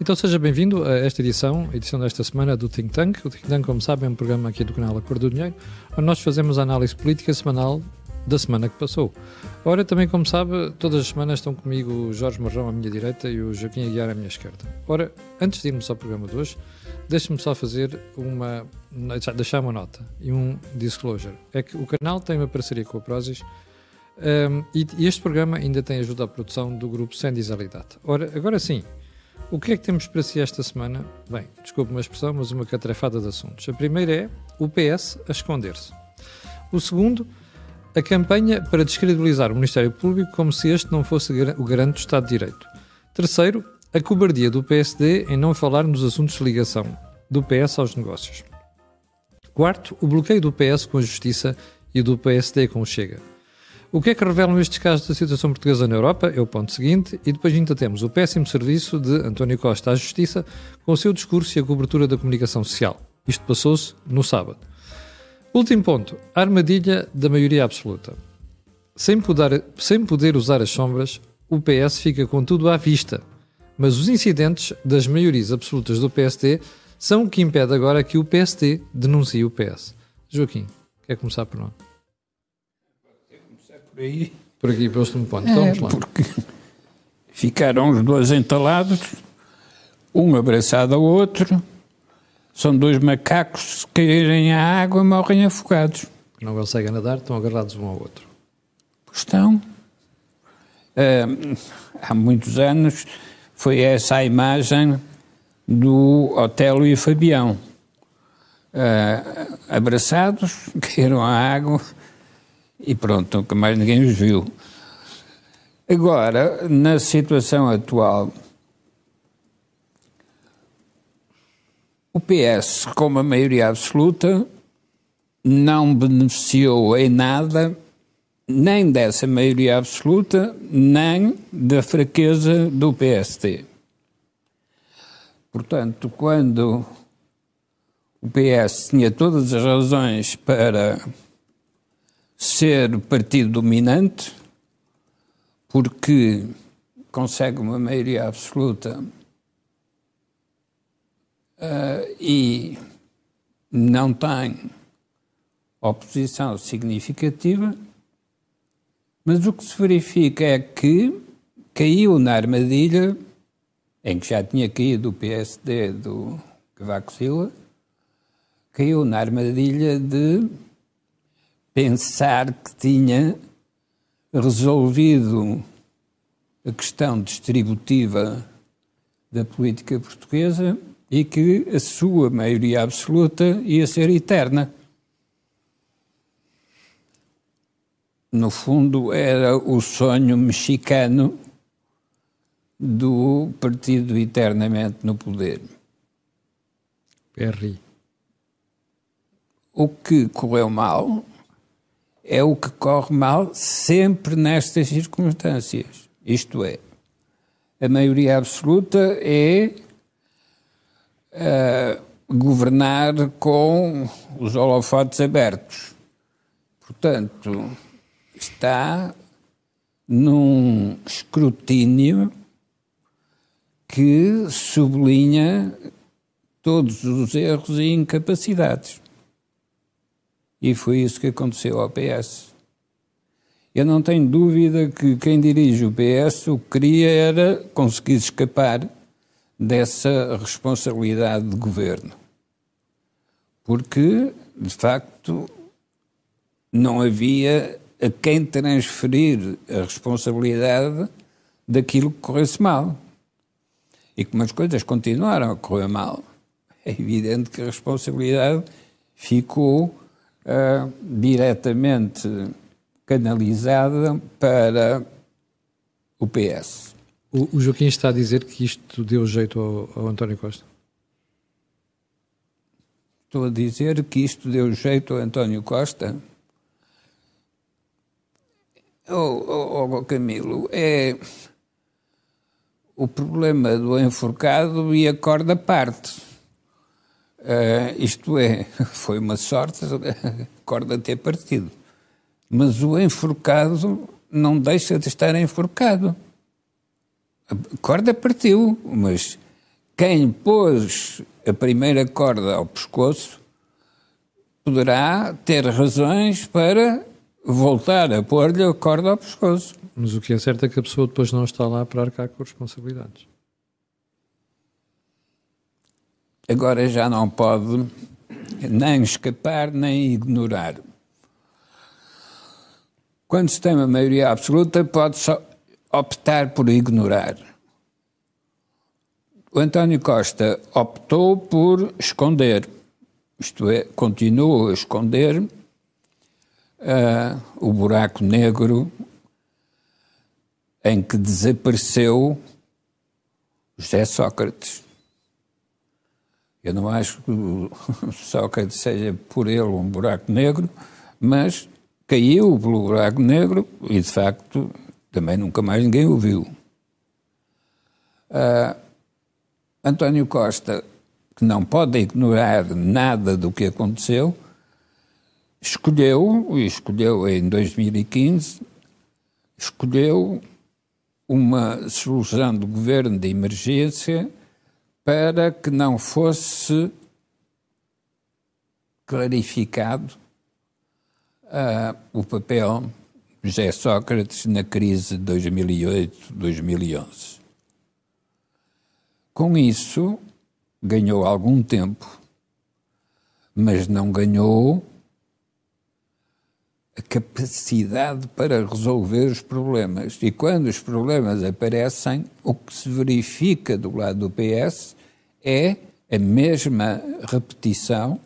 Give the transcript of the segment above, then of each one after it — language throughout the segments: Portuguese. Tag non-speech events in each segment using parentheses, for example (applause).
Então seja bem-vindo a esta edição, a edição desta semana do Think Tank. O Think Tank, como sabem, é um programa aqui do canal A Cor do Dinheiro, onde nós fazemos a análise política semanal da semana que passou. Ora, também como sabe, todas as semanas estão comigo o Jorge Marrão à minha direita e o Joaquim Aguiar à minha esquerda. Ora, antes de irmos ao programa de hoje, deixe-me só fazer uma, deixar uma nota e um disclosure. É que o canal tem uma parceria com a Prozis um, e, este programa ainda tem ajuda à produção do grupo Sem Disalidade. Ora, agora sim, o que é que temos para si esta semana? Bem, desculpe uma expressão, mas uma catrefada de assuntos. A primeira é o PS a esconder-se. O segundo, a campanha para descredibilizar o Ministério Público como se este não fosse o garante do Estado de Direito. Terceiro, a cobardia do PSD em não falar nos assuntos de ligação do PS aos negócios. Quarto, o bloqueio do PS com a Justiça e do PSD com o Chega. O que é que revelam estes casos da situação portuguesa na Europa? É o ponto seguinte. E depois ainda temos o péssimo serviço de António Costa à Justiça com o seu discurso e a cobertura da comunicação social. Isto passou-se no sábado. Último ponto. A armadilha da maioria absoluta. Sem poder, sem poder usar as sombras, o PS fica com tudo à vista. Mas os incidentes das maiorias absolutas do PSD são o que impede agora que o PSD denuncie o PS. Joaquim, quer começar por onde? Por aí. Por aqui, pelo último ponto. Então, é, vamos lá. Porque ficaram os dois entalados, um abraçado ao outro, são dois macacos que caírem à água morrem afogados. Não conseguem nadar, estão agarrados um ao outro. Estão. Uh, há muitos anos foi essa a imagem do Otelo e Fabião. Uh, abraçados, (laughs) caíram à água e pronto, nunca mais ninguém os viu. Agora, na situação atual, o PS, com uma maioria absoluta, não beneficiou em nada nem dessa maioria absoluta, nem da fraqueza do PSD. Portanto, quando o PS tinha todas as razões para ser partido dominante, porque consegue uma maioria absoluta uh, e não tem oposição significativa, mas o que se verifica é que caiu na armadilha em que já tinha caído o PSD do Cavaco Silva, caiu na armadilha de pensar que tinha resolvido a questão distributiva da política portuguesa e que a sua maioria absoluta ia ser eterna. No fundo, era o sonho mexicano do partido eternamente no poder. PRI. O que correu mal é o que corre mal sempre nestas circunstâncias. Isto é, a maioria absoluta é uh, governar com os holofotes abertos. Portanto, está num escrutínio que sublinha todos os erros e incapacidades. E foi isso que aconteceu ao PS. Eu não tenho dúvida que quem dirige o PS o que queria era conseguir escapar dessa responsabilidade de governo. Porque, de facto, não havia a quem transferir a responsabilidade daquilo que corresse mal. E como as coisas continuaram a correr mal, (laughs) é evidente que a responsabilidade ficou uh, diretamente canalizada para o PS. O, o, Joaquim está a dizer que isto deu jeito ao, ao António Costa? Estou a dizer que isto deu jeito ao António Costa. Oh, oh, oh, Camilo, é o problema do enforcado e a corda parte. Uh, isto é, (laughs) foi uma sorte a (laughs) corda ter partido. Mas o enforcado não deixa de estar enforcado. A corda partiu, mas quem pôs a primeira corda ao pescoço poderá ter razões para voltar a pôr-lhe a corda ao pescoço. Mas o que é certo é que a pessoa depois não está lá para arcar com responsabilidades. Agora já não pode nem escapar nem ignorar. Quando se tem uma maioria absoluta, pode só optar por ignorar. O António Costa optou por esconder, isto é, continuou a esconder uh, o buraco negro em que desapareceu José Sócrates. Eu não acho que (laughs) o Sócrates seja por ele um buraco negro, mas caiu pelo buraco negro e, de facto, também nunca mais ninguém o viu. Uh, António Costa, que não pode ignorar nada do que aconteceu, escolheu, e escolheu em 2015, escolheu uma solução do governo de emergência para que não fosse clarificado uh, o papel de José Sócrates na crise de 2008-2011. Com isso, ganhou algum tempo, mas não ganhou capacidade para resolver os problemas. E quando os problemas aparecem, o que se verifica do lado do PS é a mesma repetição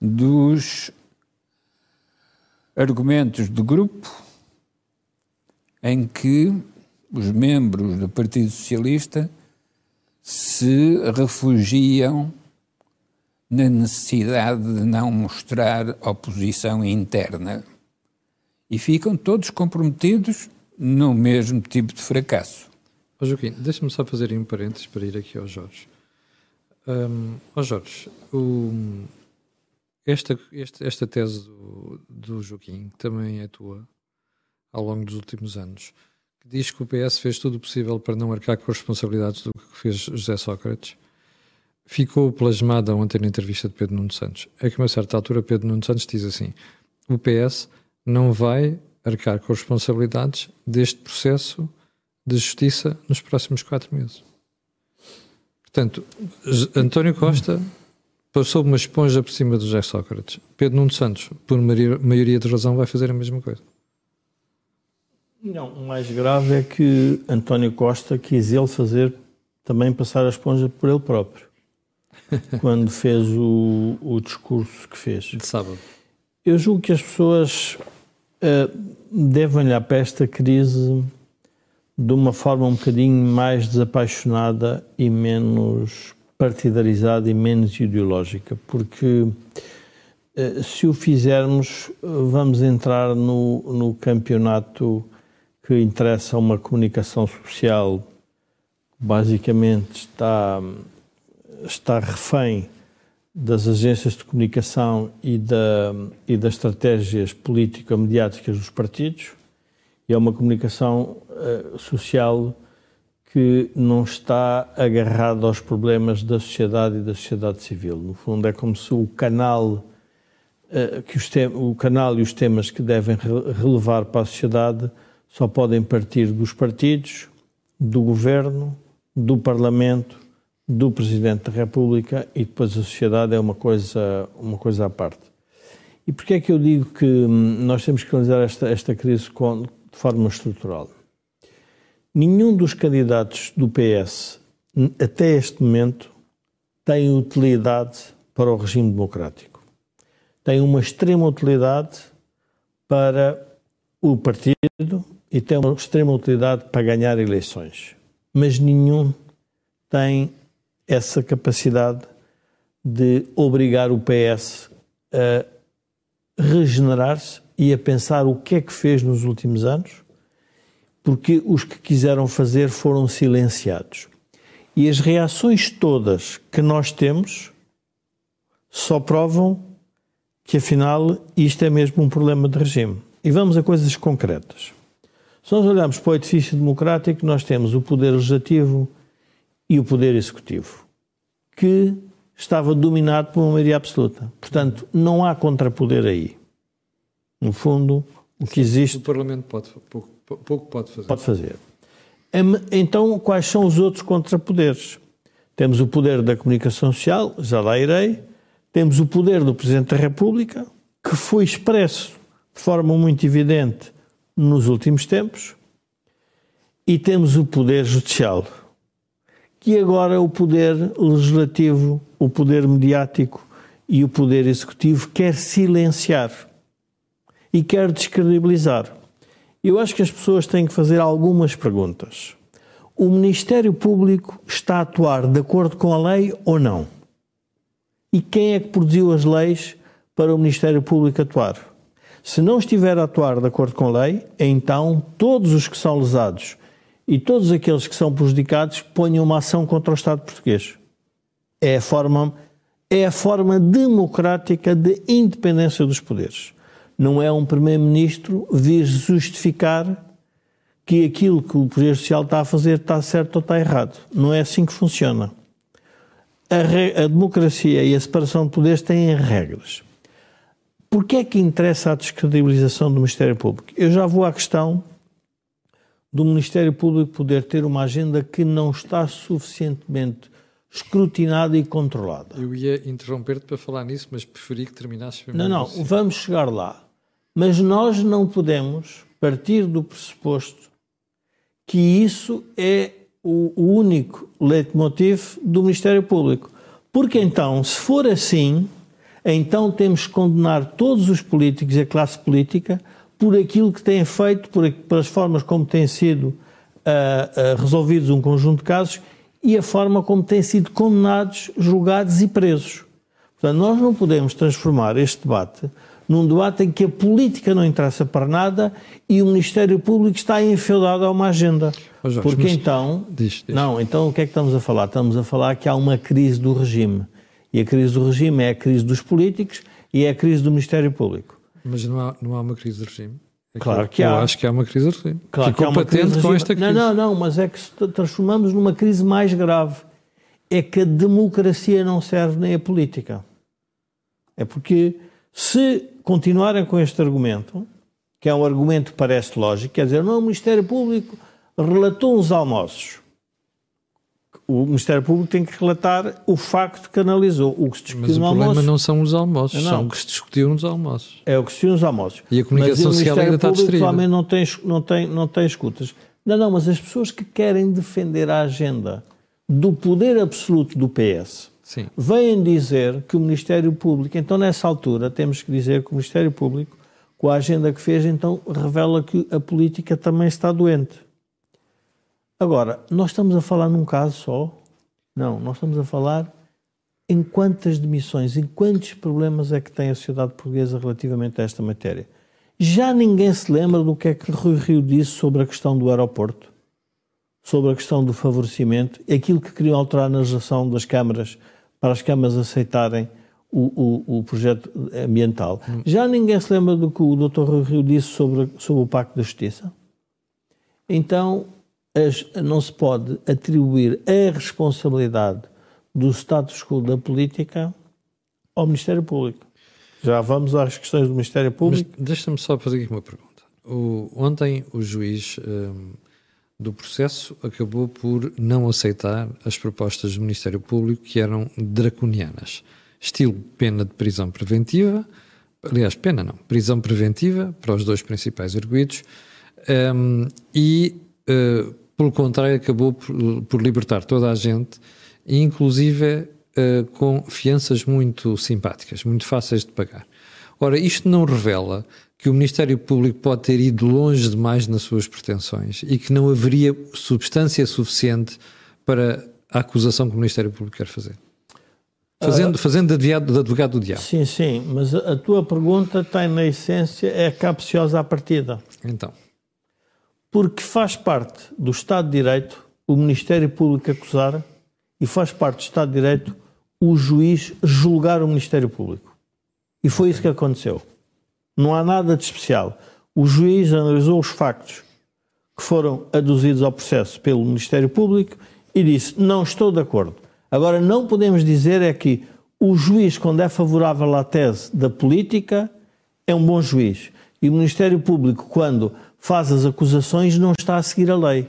dos argumentos do grupo em que os membros do Partido Socialista se refugiam na necessidade de não mostrar oposição interna e ficam todos comprometidos no mesmo tipo de fracasso. Oh, Joaquim, deixa-me só fazer um parênteses para ir aqui ao Jorge. Um, oh Jorge, o, esta, esta, tese do, do Joaquim também é tua ao longo dos últimos anos, que diz que o PS fez tudo o possível para não arcar com as responsabilidades do que fez José Sócrates, ficou plasmada ontem na entrevista de Pedro Nuno Santos. É que a uma certa altura Pedro Nuno Santos diz assim: o PS não vai arcar com as responsabilidades deste processo de justiça nos próximos quatro meses. Portanto, António Costa passou uma esponja por cima do José Sócrates. Pedro Nuno Santos, por maioria de razão, vai fazer a mesma coisa. Não, o mais grave é que António Costa quis ele fazer também passar a esponja por ele próprio. (laughs) quando fez o, o discurso que fez. De sábado. Eu julgo que as pessoas uh, devem olhar para esta crise de uma forma um bocadinho mais desapaixonada e menos partidarizada e menos ideológica, porque uh, se o fizermos, vamos entrar no, no campeonato que interessa a uma comunicação social basicamente está, está refém das agências de comunicação e, da, e das estratégias político-mediáticas dos partidos, e é uma comunicação uh, social que não está agarrada aos problemas da sociedade e da sociedade civil. No fundo, é como se o canal, uh, que os o canal e os temas que devem relevar para a sociedade só podem partir dos partidos, do governo, do Parlamento, do Presidente da República e depois a sociedade é uma coisa, uma coisa à parte. E porquê é que eu digo que hum, nós temos que analisar esta, esta crise com, de forma estrutural? Nenhum dos candidatos do PS, até este momento, tem utilidade para o regime democrático. Tem uma extrema utilidade para o partido e tem uma extrema utilidade para ganhar eleições. Mas nenhum tem essa capacidade de obrigar o PS a regenerar-se e a pensar o que é que fez nos últimos anos, porque os que quiseram fazer foram silenciados. E as reações todas que nós temos só provam que, afinal, isto é mesmo um problema de regime. E vamos a coisas concretas. Se nós olharmos para o edifício democrático, nós temos o poder legislativo e o poder executivo. que estava dominado por uma maioria absoluta. Portanto, não há contrapoder aí. No fundo, o que existe. O Parlamento pode, pouco, pouco pode fazer. Pode fazer. Então, quais são os outros contrapoderes? Temos o poder da comunicação social, já lá irei. Temos o poder do Presidente da República, que foi expresso de forma muito evidente nos últimos tempos. E temos o poder judicial, que agora o poder legislativo, o poder mediático e o poder executivo quer silenciar e quer descredibilizar. Eu acho que as pessoas têm que fazer algumas perguntas. O Ministério Público está a atuar de acordo com a lei ou não? E quem é que produziu as leis para o Ministério Público atuar? Se não estiver a atuar de acordo com a lei, então todos os que são lesados e todos aqueles que são prejudicados ponham uma ação contra o Estado português. É a forma, é a forma democrática de independência dos poderes. Não é um primeiro-ministro vir justificar que aquilo que o Poder Social está a fazer está certo ou está errado. Não é assim que funciona. A, re, a democracia e a separação de poderes têm regras. Porquê é que interessa a descredibilização do Ministério Público? Eu já vou à questão do Ministério Público poder ter uma agenda que não está suficientemente escrutinada e controlada. Eu ia interromper-te para falar nisso, mas preferi que terminasses primeiro. Não, não, assim. vamos chegar lá. Mas nós não podemos partir do pressuposto que isso é o, o único leitmotiv do Ministério Público. Porque então, se for assim, então temos que condenar todos os políticos e a classe política por aquilo que têm feito, por, pelas formas como têm sido uh, uh, resolvidos um conjunto de casos e a forma como têm sido condenados, julgados e presos. Portanto, nós não podemos transformar este debate num debate em que a política não interessa para nada e o Ministério Público está enfeudado a uma agenda. Jorge, Porque então. Diz, diz. Não, então o que é que estamos a falar? Estamos a falar que há uma crise do regime. E a crise do regime é a crise dos políticos e é a crise do Ministério Público. Mas não há, não há uma crise de regime. É claro que, que há. Eu acho que há uma crise de regime. Claro Ficou que há uma patente crise com esta crise. Não, não, não, mas é que se transformamos numa crise mais grave. É que a democracia não serve nem a política. É porque se continuarem com este argumento, que é um argumento que parece lógico, quer dizer, não, o Ministério Público relatou uns almoços o Ministério Público tem que relatar o facto que analisou o que se discutiu Mas no almoço. Mas o problema não são os almoços, não. são o que se discutiu nos almoços. É o que se discutiu nos almoços. E a comunicação mas social ainda está distraída. provavelmente não tem, não, tem, não tem escutas. Não, não, mas as pessoas que querem defender a agenda do poder absoluto do PS Sim. vêm dizer que o Ministério Público, então nessa altura temos que dizer que o Ministério Público, com a agenda que fez, então revela que a política também está doente. Agora, nós estamos a falar num caso só? Não, nós estamos a falar em quantas demissões, em quantos problemas é que tem a sociedade portuguesa relativamente a esta matéria. Já ninguém se lembra do que é que Rui Rio disse sobre a questão do aeroporto, sobre a questão do favorecimento, aquilo que queriam alterar na legislação das câmaras, para as câmaras aceitarem o, o, o projeto ambiental. Hum. Já ninguém se lembra do que o Dr. Rui Rio disse sobre, sobre o Pacto da Justiça. Então, as, não se pode atribuir a responsabilidade do status quo da política ao Ministério Público. Já vamos às questões do Ministério Público. Deixa-me só fazer aqui uma pergunta. O, ontem o juiz um, do processo acabou por não aceitar as propostas do Ministério Público que eram draconianas. Estilo pena de prisão preventiva, aliás, pena não, prisão preventiva para os dois principais arguidos um, e uh, pelo contrário, acabou por, por libertar toda a gente, inclusive uh, com fianças muito simpáticas, muito fáceis de pagar. Ora, isto não revela que o Ministério Público pode ter ido longe demais nas suas pretensões e que não haveria substância suficiente para a acusação que o Ministério Público quer fazer. Fazendo, uh, fazendo de, advogado, de advogado do diabo. Sim, sim, mas a, a tua pergunta tem na essência, é capciosa à partida. Então porque faz parte do Estado de Direito o Ministério Público acusar e faz parte do Estado de Direito o juiz julgar o Ministério Público. E foi isso que aconteceu. Não há nada de especial. O juiz analisou os factos que foram aduzidos ao processo pelo Ministério Público e disse: Não estou de acordo. Agora, não podemos dizer é que o juiz, quando é favorável à tese da política, é um bom juiz. E o Ministério Público, quando faz as acusações, não está a seguir a lei.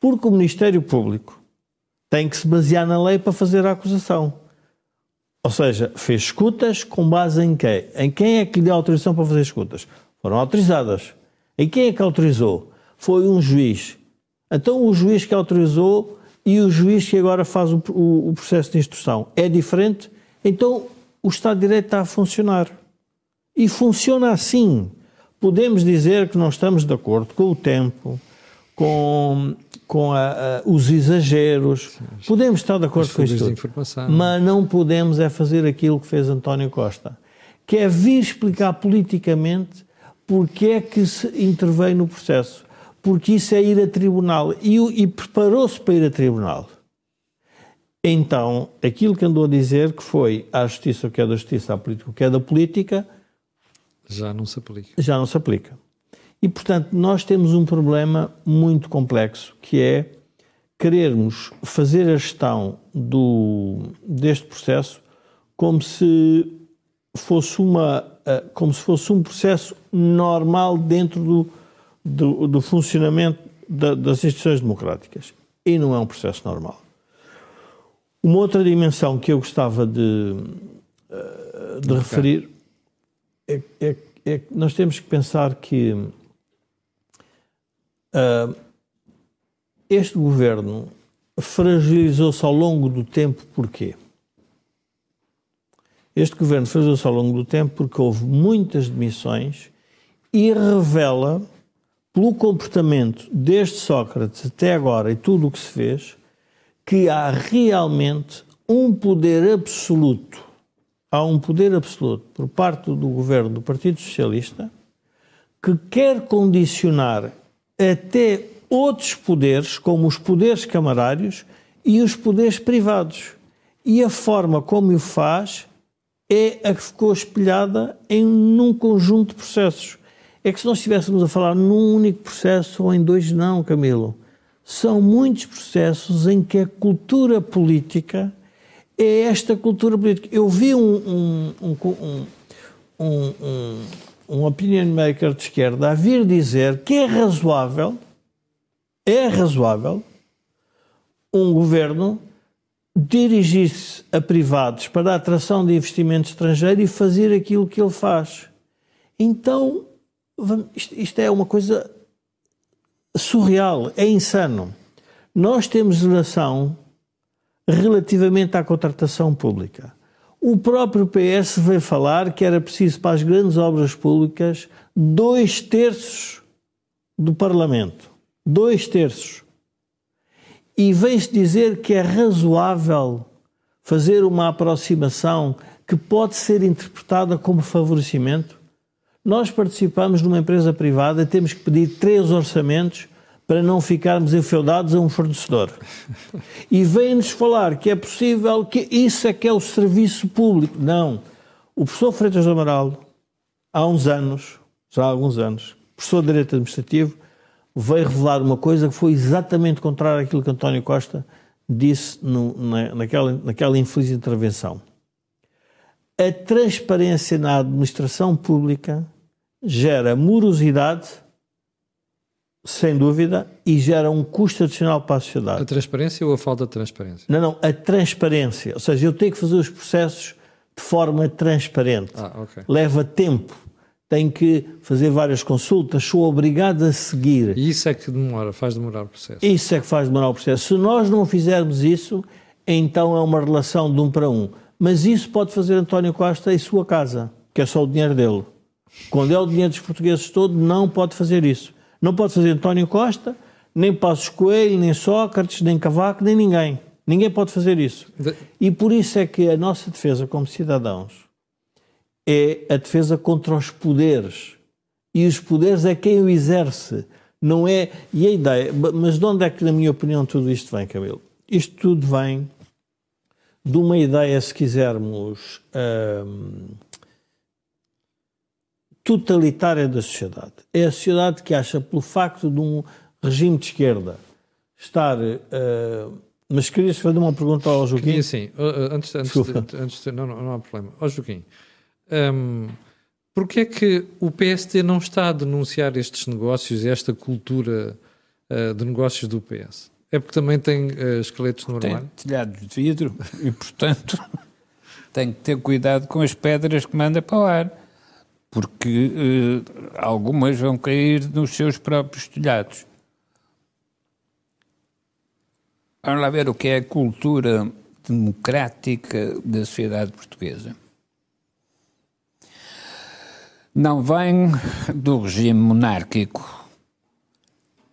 Porque o Ministério Público tem que se basear na lei para fazer a acusação. Ou seja, fez escutas com base em quem? Em quem é que lhe deu autorização para fazer escutas? Foram autorizadas. Em quem é que autorizou? Foi um juiz. Então o juiz que autorizou e o juiz que agora faz o, o, o processo de instrução é diferente? Então o Estado de Direito está a funcionar. E funciona assim. Podemos dizer que não estamos de acordo com o tempo, com, com a, a, os exageros. Podemos estar de acordo com isso Mas não podemos é fazer aquilo que fez António Costa, que é vir explicar politicamente porque é que se intervém no processo. Porque isso é ir a tribunal. E, e preparou-se para ir a tribunal. Então, aquilo que andou a dizer que foi à justiça o que é da justiça, à política o que é da política, já não se aplica. Já não se aplica. E, portanto, nós temos um problema muito complexo, que é querermos fazer a gestão do, deste processo como se fosse uma eh, como se fosse um processo normal dentro do, do, do funcionamento da, das instituições democráticas. E não é um processo normal. Uma outra dimensão que eu gostava de, eh, de referir é, é, é, que nós temos que pensar que uh, este governo fragilizou-se ao longo do tempo porquê? Este governo fragilizou-se ao longo do tempo porque houve muitas demissões e revela, pelo comportamento desde Sócrates até agora e tudo o que se fez, que há realmente um poder absoluto, há um poder absoluto por parte do governo do Partido Socialista que quer condicionar até outros poderes, como os poderes camarários e os poderes privados. E a forma como o faz é a que ficou espelhada em num conjunto de processos. É que se nós estivéssemos a falar num único processo ou em dois, não, Camilo. São muitos processos em que a cultura política é esta cultura política. Eu vi um, um, um, um, um, um opinion maker de esquerda a vir dizer que é razoável, é razoável, um governo dirigir-se a privados para a atração de investimento estrangeiro e fazer aquilo que ele faz. Então, isto, é uma coisa surreal, é insano. Nós temos relação relativamente à contratação pública. O próprio PS veio falar que era preciso para as grandes obras públicas dois terços do Parlamento. Dois terços. E vem-se dizer que é razoável fazer uma aproximação que pode ser interpretada como favorecimento. Nós participamos numa empresa privada, temos que pedir três orçamentos para não ficarmos enfeudados a um fornecedor. E vem-nos falar que é possível, que isso é que é o serviço público. Não. O professor Freitas do Amaral, há uns anos, já há alguns anos, professor de Direito Administrativo, veio revelar uma coisa que foi exatamente contrária àquilo que António Costa disse no, na, naquela, naquela infeliz intervenção. A transparência na administração pública gera morosidade sem dúvida, e gera um custo adicional para a sociedade. A transparência ou a falta de transparência? Não, não, a transparência. Ou seja, eu tenho que fazer os processos de forma transparente. Ah, okay. Leva tempo. Tenho que fazer várias consultas, sou obrigado a seguir. E isso é que demora, faz demorar o processo. Isso é que faz demorar o processo. Se nós não fizermos isso, então é uma relação de um para um. Mas isso pode fazer António Costa em sua casa, que é só o dinheiro dele. Quando é o dinheiro dos portugueses todo, não pode fazer isso. Não pode fazer António Costa, nem Passos Coelho, nem Sócrates, nem Cavaco, nem ninguém. Ninguém pode fazer isso. E por isso é que a nossa defesa como cidadãos é a defesa contra os poderes. E os poderes é quem o exerce. Não é. E a ideia. Mas de onde é que, na minha opinião, tudo isto vem, Camilo? Isto tudo vem de uma ideia, se quisermos. Hum, totalitária da sociedade. É a sociedade que acha, pelo facto de um regime de esquerda estar uh, Mas querias fazer uma pergunta ao Joaquim? Queria sim. Uh, antes, antes, de, antes de, não, não, não há problema. Ó Joaquim, um, porquê é que o PSD não está a denunciar estes negócios e esta cultura uh, de negócios do PS? É porque também tem uh, esqueletos no armário? Tem telhados de vidro (laughs) e, portanto, (laughs) tem que ter cuidado com as pedras que manda para o ar, porque uh, algumas vão cair nos seus próprios telhados. Vamos lá ver o que é a cultura democrática da sociedade portuguesa. Não vem do regime monárquico,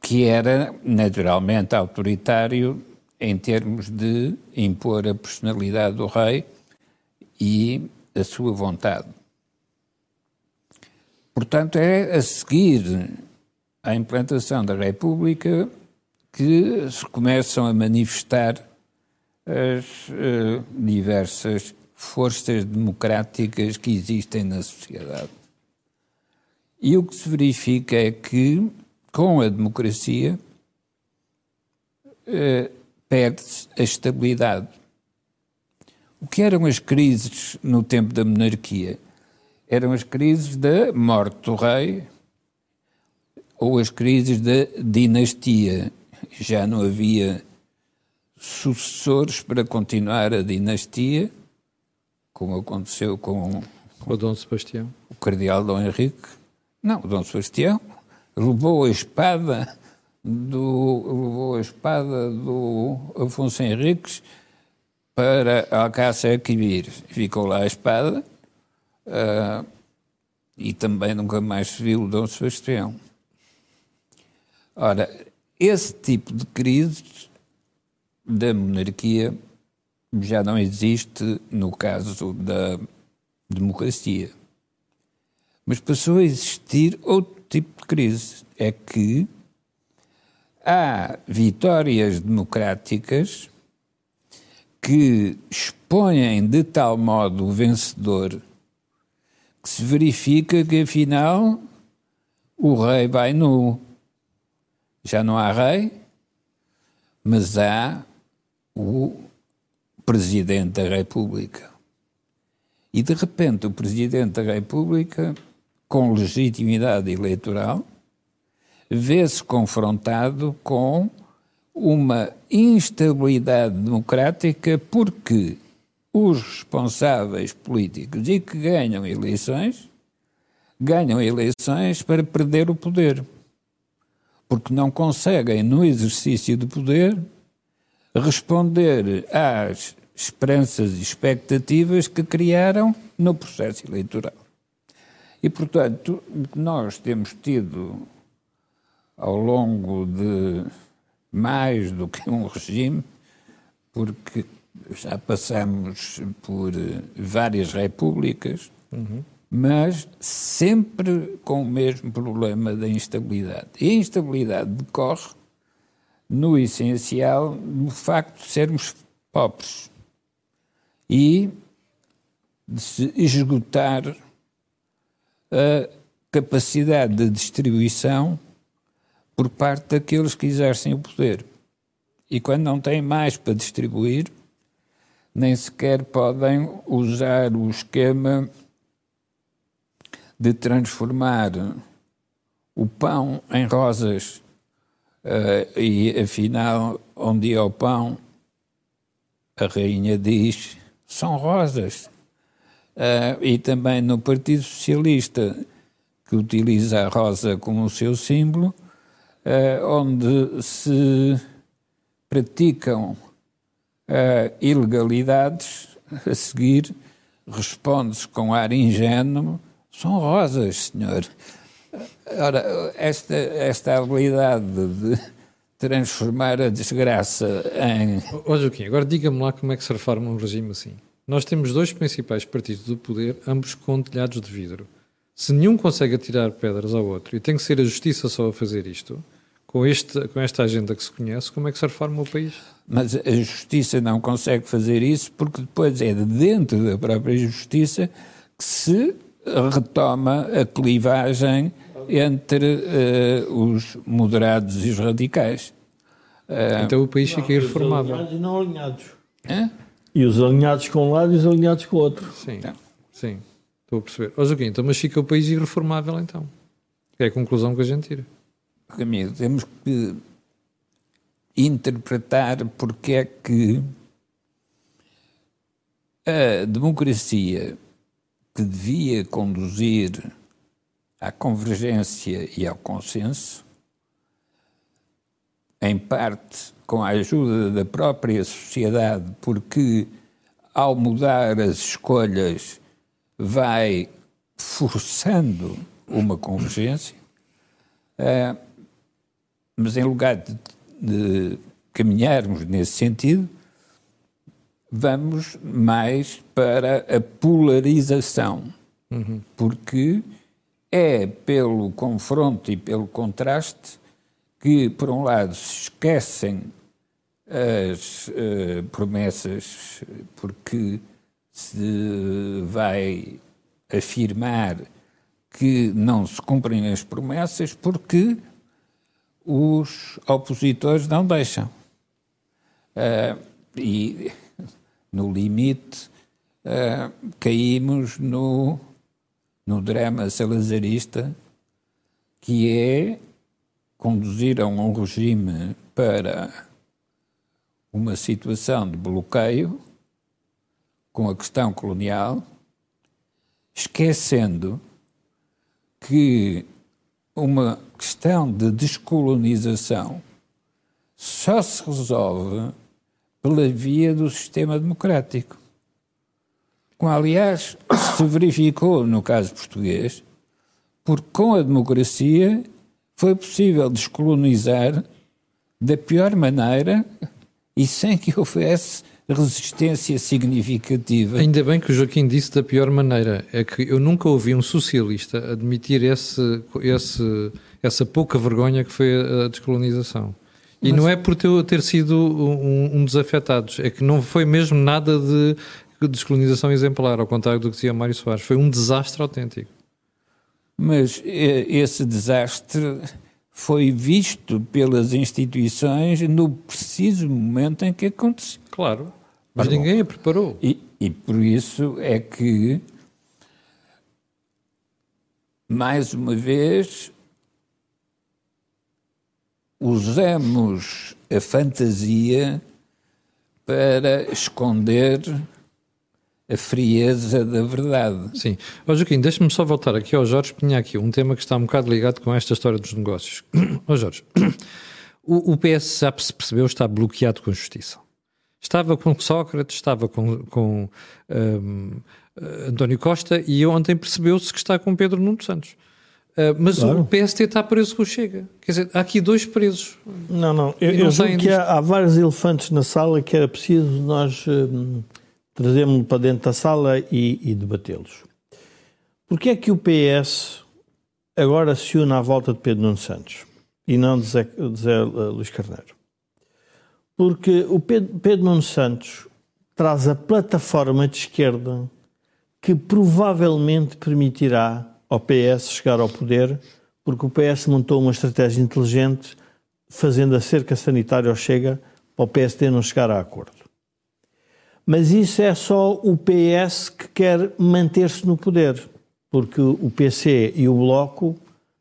que era naturalmente autoritário em termos de impor a personalidade do rei e a sua vontade. Portanto, é a seguir à implantação da República que se começam a manifestar as uh, diversas forças democráticas que existem na sociedade. E o que se verifica é que, com a democracia, uh, perde-se a estabilidade. O que eram as crises no tempo da monarquia? Eram as crises da morte do rei ou as crises da dinastia já não havia sucessores para continuar a dinastia, como aconteceu com, o Dom Sebastião. O cardeal Dom Henrique. Não, o Dom Sebastião levou a espada do levou a espada do Afonso Henriques para Alcácer Quibir. Ficou lá a espada uh, e também nunca mais se viu Dom Sebastião. Ora, esse tipo de crises da monarquia já não existe no caso da democracia. Mas passou a existir outro tipo de crise. É que há vitórias democráticas que expõem de tal modo o vencedor que se verifica que afinal o rei vai nu já não há rei, mas há o Presidente da República. E de repente o Presidente da República, com legitimidade eleitoral, vê-se confrontado com uma instabilidade democrática porque os responsáveis políticos e que ganham eleições ganham eleições para perder o poder porque não conseguem, no exercício do poder, responder às esperanças e expectativas que criaram no processo eleitoral. E, portanto, o que nós temos tido ao longo de mais do que um regime, porque já passamos por várias repúblicas, uhum mas sempre com o mesmo problema da instabilidade. E a instabilidade decorre, no essencial, do facto de sermos pobres e de se esgotar a capacidade de distribuição por parte daqueles que exercem o poder. E quando não têm mais para distribuir, nem sequer podem usar o esquema de transformar o pão em rosas. Uh, e afinal onde é o pão a rainha diz são rosas. Uh, e também no Partido Socialista que utiliza a rosa como o seu símbolo uh, onde se praticam ilegalidades a seguir responde-se com ar ingênuo são rosas, senhor. Ora, esta, esta habilidade de transformar a desgraça em. Ó Joaquim, agora diga-me lá como é que se reforma um regime assim. Nós temos dois principais partidos do poder, ambos com telhados de vidro. Se nenhum consegue atirar pedras ao outro e tem que ser a justiça só a fazer isto, com, este, com esta agenda que se conhece, como é que se reforma o país? Mas a justiça não consegue fazer isso porque depois é de dentro da própria justiça que se retoma a clivagem entre uh, os moderados e os radicais. Uh, então o país fica irreformável. Alinhados e não alinhados. Hã? E os alinhados com um lado e os alinhados com o outro. Sim, sim. Estou a perceber. Ó Joaquim, então, mas fica o país irreformável então. É a conclusão que a gente tira. Camilo, temos que interpretar porque é que a democracia que devia conduzir à convergência e ao consenso, em parte com a ajuda da própria sociedade, porque ao mudar as escolhas vai forçando uma convergência, uh, mas em lugar de, de caminharmos nesse sentido, vamos mais para a polarização, uhum. porque é pelo confronto e pelo contraste que, por um lado, se esquecem as uh, promessas, porque se vai afirmar que não se cumprem as promessas, porque os opositores não deixam. Uh, e, no limite, uh, caímos no, no drama salazarista, que é conduzir a um regime para uma situação de bloqueio com a questão colonial, esquecendo que uma questão de descolonização só se resolve pela via do sistema democrático. Como, aliás, se verificou no caso português, porque com a democracia foi possível descolonizar da pior maneira e sem que houvesse resistência significativa. Ainda bem que o Joaquim disse da pior maneira. É que eu nunca ouvi um socialista admitir esse, esse, essa pouca vergonha que foi a descolonização. E Mas... não é por ter, sido um, um desafetados, é que não foi mesmo nada de descolonização exemplar, ao contrário do que dizia Mário Soares. Foi um desastre autêntico. Mas esse desastre foi visto pelas instituições no preciso momento em que aconteceu. Claro. Mas Mas ninguém bom, a preparou. E, e por isso é que, mais uma vez, usamos a fantasia para esconder a frieza da verdade. Sim. Ó Joaquim, deixa-me só voltar aqui ao Jorge, porque tinha aqui um tema que está um bocado ligado com esta história dos negócios. (clears throat) Ó Jorge, o, o PS já se percebeu está bloqueado com a justiça. Estava com Sócrates, estava com, com um, António Costa e ontem percebeu-se que está com Pedro Nuno Santos. Uh, mas claro. o PST está preso com o Chega. Quer dizer, há aqui dois presos. Não, não. Eu, não eu julgo que há, há, vários elefantes na sala que era preciso nós hum, trazermos para dentro da sala e, e debatê-los. Porquê é que o PS agora se une à volta de Pedro Nuno Santos e não de Zé, de Zé Luís Carneiro? Porque o Pedro, Pedro Nuno Santos traz a plataforma de esquerda que provavelmente permitirá ao PS chegar ao poder, porque o PS montou uma estratégia inteligente fazendo a cerca sanitária ao Chega para o PSD não chegar a acordo. Mas isso é só o PS que quer manter-se no poder, porque o PC e o Bloco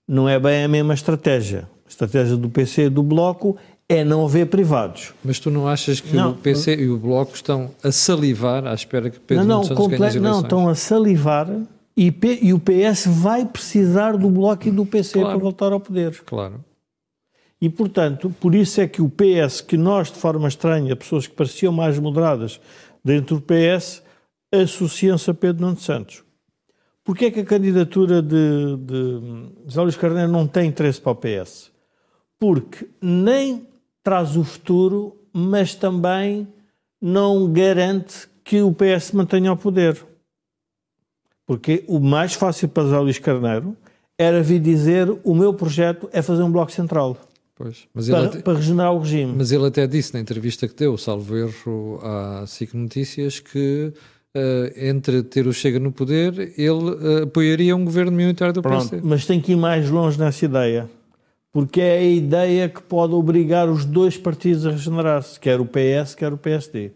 não é bem a mesma estratégia. A estratégia do PC e do Bloco é não haver privados. Mas tu não achas que não. o PC e o Bloco estão a salivar à espera que Pedro não, não, Santos ganhe as eleições? Não, estão a salivar e, P, e, o PS vai precisar do Bloco e do PC claro. para voltar ao poder. Claro. E, portanto, por isso é que o PS, que nós, de forma estranha, pessoas que pareciam mais moderadas dentro do PS, associam-se a Pedro Nuno Santos. Porquê é que a candidatura de, de José Luís Carneiro não tem interesse para o PS? Porque nem traz o futuro, mas também não garante que o PS mantenha o poder. Porque o mais fácil para José Luís Carneiro era vir dizer o meu projeto é fazer um bloco central. Pois, para, até, para, regenerar o regime. Mas ele até disse na entrevista que deu, salvo erro, à SIC Notícias, que uh, entre ter o Chega no poder, ele uh, apoiaria um governo militar do Pronto, PSD. Mas tem que ir mais longe nessa ideia. porque é a ideia que pode obrigar os dois partidos a regenerar-se, quer o PS, quer o PSD.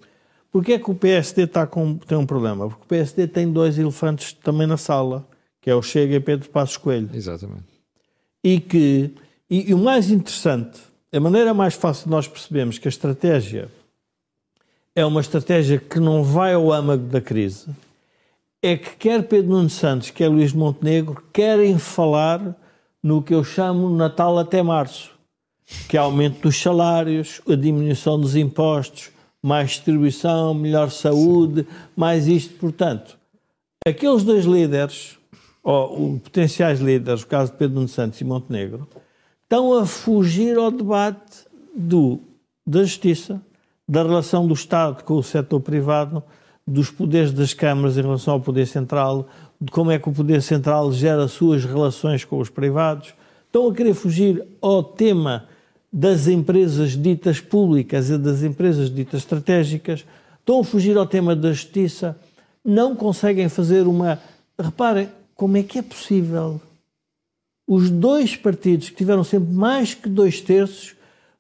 Porquê é que o PSD está com, tem um problema? Porque o PSD tem dois elefantes também na sala, que é o Chega e Pedro Passos Coelho. Exatamente. E que, e, e o mais interessante, a maneira mais fácil de nós percebermos que a estratégia é uma estratégia que não vai ao âmago da crise, é que quer Pedro Nuno Santos, quer Luís Montenegro, querem falar no que eu chamo Natal até março, que é aumento dos salários, a diminuição dos impostos, mais distribuição, melhor saúde, Sim. mais isto. Portanto, aqueles dois líderes, ou potenciais líderes, o caso de Pedro Nuno Santos e Montenegro, estão a fugir ao debate do, da justiça, da relação do Estado com o setor privado, dos poderes das câmaras em relação ao poder central, de como é que o poder central gera suas relações com os privados. Estão a querer fugir ao tema das empresas ditas públicas e das empresas ditas estratégicas. Estão a fugir ao tema da justiça. Não conseguem fazer uma. Reparem, como é que é possível os dois partidos que tiveram sempre mais que dois terços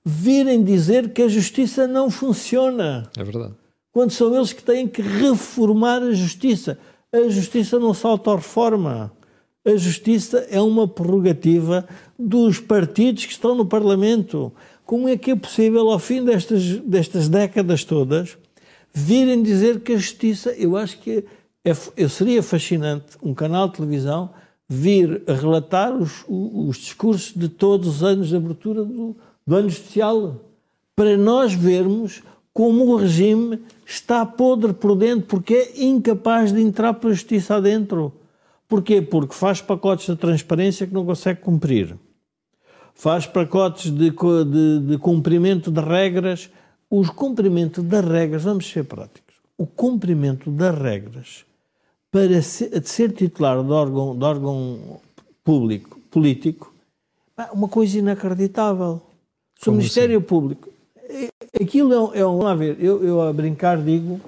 virem dizer que a justiça não funciona. É verdade. Quando são eles que têm que reformar a justiça. A justiça não se autorreforma. A justiça é uma prerrogativa dos partidos que estão no Parlamento. Como é que é possível, ao fim destas, destas décadas todas, virem dizer que a justiça. Eu acho que é, seria fascinante um canal de televisão vir a relatar os, os discursos de todos os anos de abertura do, do ano judicial, para nós vermos como o regime está podre por dentro, porque é incapaz de entrar para a justiça adentro. Porquê? Porque faz pacotes de transparência que não consegue cumprir. Faz pacotes de, de, de cumprimento de regras. Os cumprimentos das regras, vamos ser práticos, o cumprimento das regras para ser, ser titular de órgão, de órgão público, político, é uma coisa inacreditável. Se o Ministério assim? Público. Aquilo é, é um. Vamos ver, eu, eu a brincar digo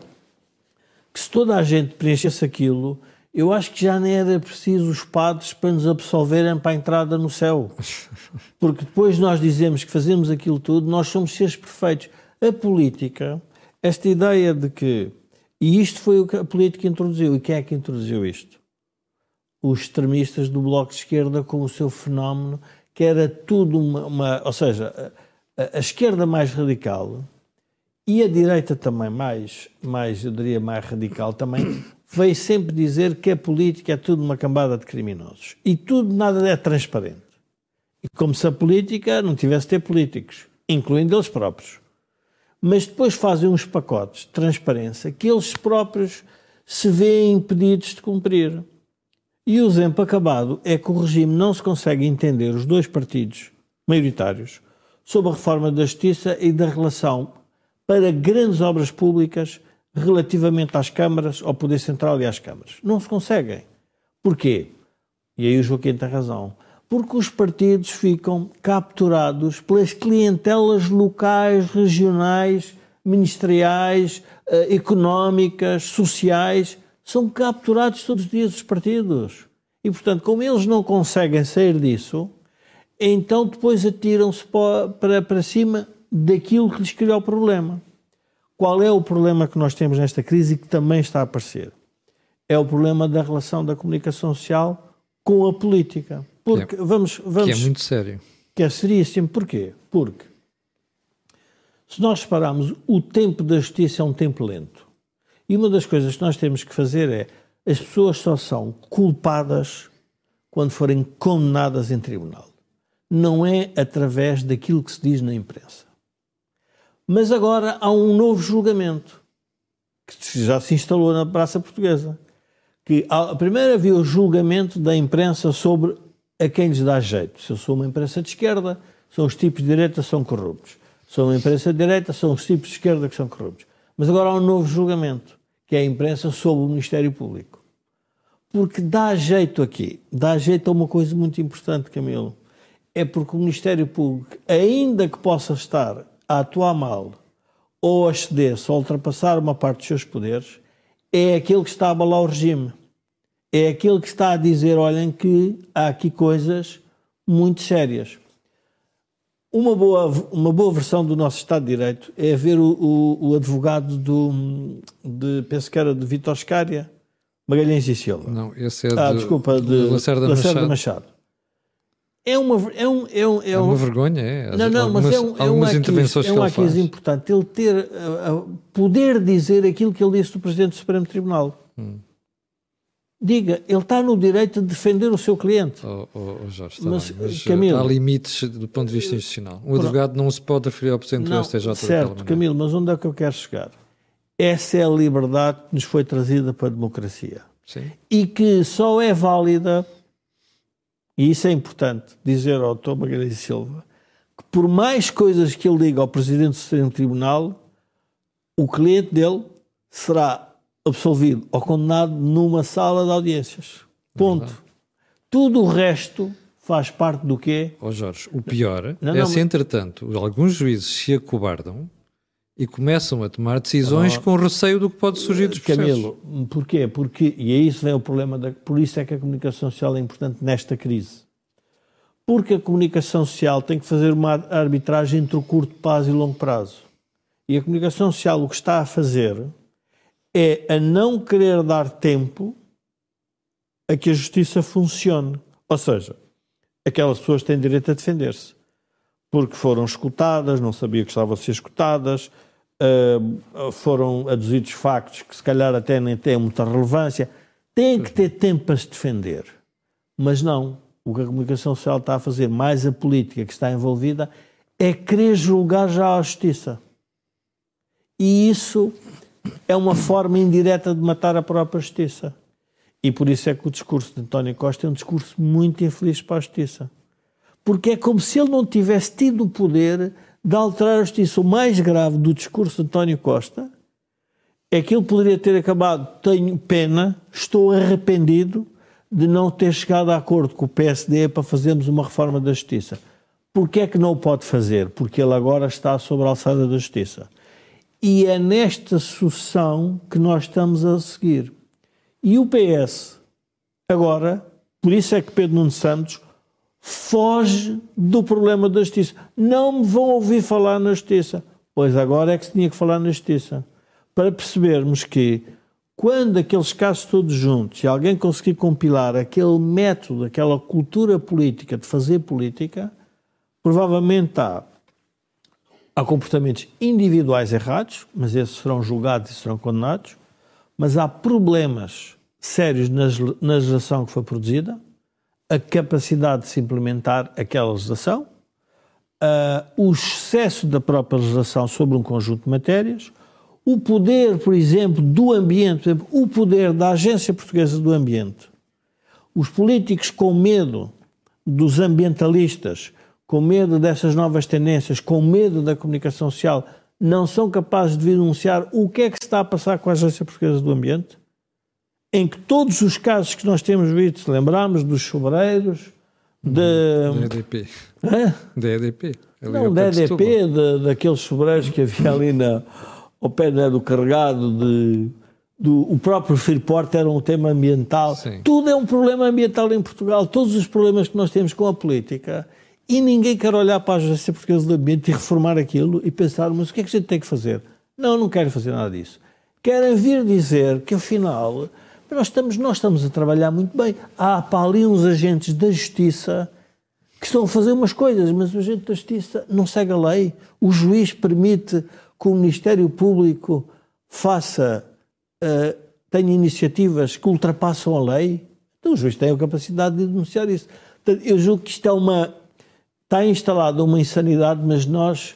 que se toda a gente preenchesse aquilo, eu acho que já nem era preciso os padres para nos absolverem para a entrada no céu. (laughs) Porque depois nós dizemos que fazemos aquilo tudo, nós somos seres perfeitos. A política, esta ideia de que. E isto foi o que a política introduziu. E quem é que introduziu isto? Os extremistas do Bloco de Esquerda com o seu fenómeno, que era tudo uma. uma ou seja, a, a esquerda mais radical e a direita também mais, mais, eu diria, mais radical também, veio sempre dizer que a política é tudo uma cambada de criminosos. E tudo, nada é transparente. E como se a política não tivesse de ter políticos, incluindo eles próprios. Mas depois fazem uns pacotes de transparência que eles próprios se veem impedidos de cumprir. E o exemplo acabado é que o regime não se consegue entender os dois partidos maioritários sobre a reforma da justiça e da relação para grandes obras públicas relativamente às câmaras, ao Poder Central e às câmaras. Não se conseguem. Porquê? E aí o Joaquim tem razão. Porque os partidos ficam capturados pelas clientelas locais, regionais, ministeriais, eh, económicas, sociais. São capturados todos os dias os partidos. E, portanto, como eles não conseguem sair disso, então depois atiram-se para, para cima daquilo que lhes criou o problema. Qual é o problema que nós temos nesta crise e que também está a aparecer? É o problema da relação da comunicação social com a política. Porque, que é, vamos, vamos, que é muito sério. Que é seríssimo. Porquê? Porque, se nós repararmos, o tempo da justiça é um tempo lento. E uma das coisas que nós temos que fazer é as pessoas só são culpadas quando forem condenadas em tribunal não é através daquilo que se diz na imprensa. Mas agora há um novo julgamento que já se instalou na praça portuguesa. Que a primeira havia o julgamento da imprensa sobre a quem lhes dá jeito. Se eu sou uma imprensa de esquerda, são os tipos de direita que são corruptos. Se sou uma imprensa de direita, são os tipos de esquerda que são corruptos. Mas agora há um novo julgamento, que é a imprensa sob o Ministério Público. Porque dá jeito aqui, dá jeito a uma coisa muito importante, Camilo é porque o Ministério Público, ainda que possa estar a atuar mal ou a ceder-se ou ultrapassar uma parte dos seus poderes, é aquele que está a abalar o regime. É aquele que está a dizer: olhem, que há aqui coisas muito sérias. uma boa, uma boa versão do nosso Estado de Direito é ver o, o, o advogado do, de, penso que era de Vitor Scária, Magalhães e Silva. Não, esse é ah, de, desculpa, de, de Lacerda, Lacerda Machado. Machado. É uma, é um, é um, é É um- uma vergonha, é. não, não, algumas, mas é um, é um intervenções é um que ele importante ele ter, uh, uh, poder dizer aquilo que ele disse do Presidente do Supremo Tribunal. Hum. Diga, ele está no direito de defender o seu cliente. Oh, oh, oh, Jorge, está Mas, bem, mas Camilo- há limites do ponto de vista institucional. Um advogado não se pode referir ao Presidente Não, do STJ certo. Camilo, mas onde é que eu quero chegar? Essa é a liberdade que nos foi trazida para a democracia. Sim. E que só é válida, e isso é importante dizer ao Dr. Magalhães Silva, que por mais coisas que ele diga ao Presidente do Supremo Tribunal, o cliente dele será absolvido ou condenado numa sala de audiências. Ponto. Tudo o resto faz parte do quê? Ó Jorge, o pior Não, é não, se, mas- entretanto, alguns juízes se acobardam e começam a tomar decisões Oh. com receio do que pode surgir dos processos. Camilo, porquê? Porque, e é isso vem o problema, da, por isso é que a comunicação social é importante nesta crise. Porque a comunicação social tem que fazer uma arbitragem entre o curto prazo e o longo prazo. E a comunicação social o que está a fazer é a não querer dar tempo a que a justiça funcione. Ou seja, aquelas pessoas têm direito a defender-se. Porque foram escutadas, não sabia que estavam a ser escutadas, uh, foram aduzidos factos que se calhar até nem têm muita relevância. Têm que ter tempo para se defender. Mas não. O que a comunicação social está a fazer, mais a política que está envolvida, é querer julgar já a justiça. E isso é uma forma indireta de matar a própria justiça. E por isso é que o discurso de António Costa é um discurso muito infeliz para a justiça. Porque é como se ele não tivesse tido o poder de alterar a justiça. O mais grave do discurso de António Costa é que ele poderia ter acabado, tenho pena, estou arrependido de não ter chegado a acordo com o PSD para fazermos uma reforma da justiça. Porquê é que não o pode fazer? Porque ele agora está sobre a alçada da justiça. E é nesta sucessão que nós estamos a seguir. E o PS, agora, por isso é que Pedro Nuno Santos foge do problema da justiça. Não me vão ouvir falar na justiça. Pois agora é que se tinha que falar na justiça. Para percebermos que, quando aqueles casos todos juntos, se alguém conseguir compilar aquele método, aquela cultura política de fazer política, provavelmente há, há comportamentos individuais errados, mas esses serão julgados e serão condenados, mas há problemas sérios na, legislação que foi produzida, a capacidade de se implementar aquela legislação, uh, o excesso da própria legislação sobre um conjunto de matérias, o poder, por exemplo, do ambiente, exemplo, o poder da Agência Portuguesa do Ambiente. Os políticos com medo dos ambientalistas, com medo dessas novas tendências, com medo da comunicação social, não são capazes de denunciar o que é que se está a passar com a Agência Portuguesa do Ambiente? Em que todos os casos que nós temos visto, lembramos dos sobreiros, de... Da EDP. Hã? Da EDP. Não, da EDP, de, daqueles sobreiros que havia ali na, ao pé né, do carregado, de, do, o próprio Freeport era um tema ambiental. Sim. Tudo é um problema ambiental em Portugal. Todos os problemas que nós temos com a política. E ninguém quer olhar para a Agência Portuguesa do Ambiente e reformar aquilo e pensar, mas o que é que a gente tem que fazer? Não, não querem fazer nada disso. Querem vir dizer que, afinal, nós estamos, nós estamos a trabalhar muito bem. Há para ali uns agentes da justiça que estão a fazer umas coisas, mas o agente da justiça não segue a lei. O juiz permite que o Ministério Público faça, uh, tenha iniciativas que ultrapassam a lei. Então o juiz tem a capacidade de denunciar isso. Portanto, eu julgo que isto é uma. Está instalada uma insanidade, mas nós,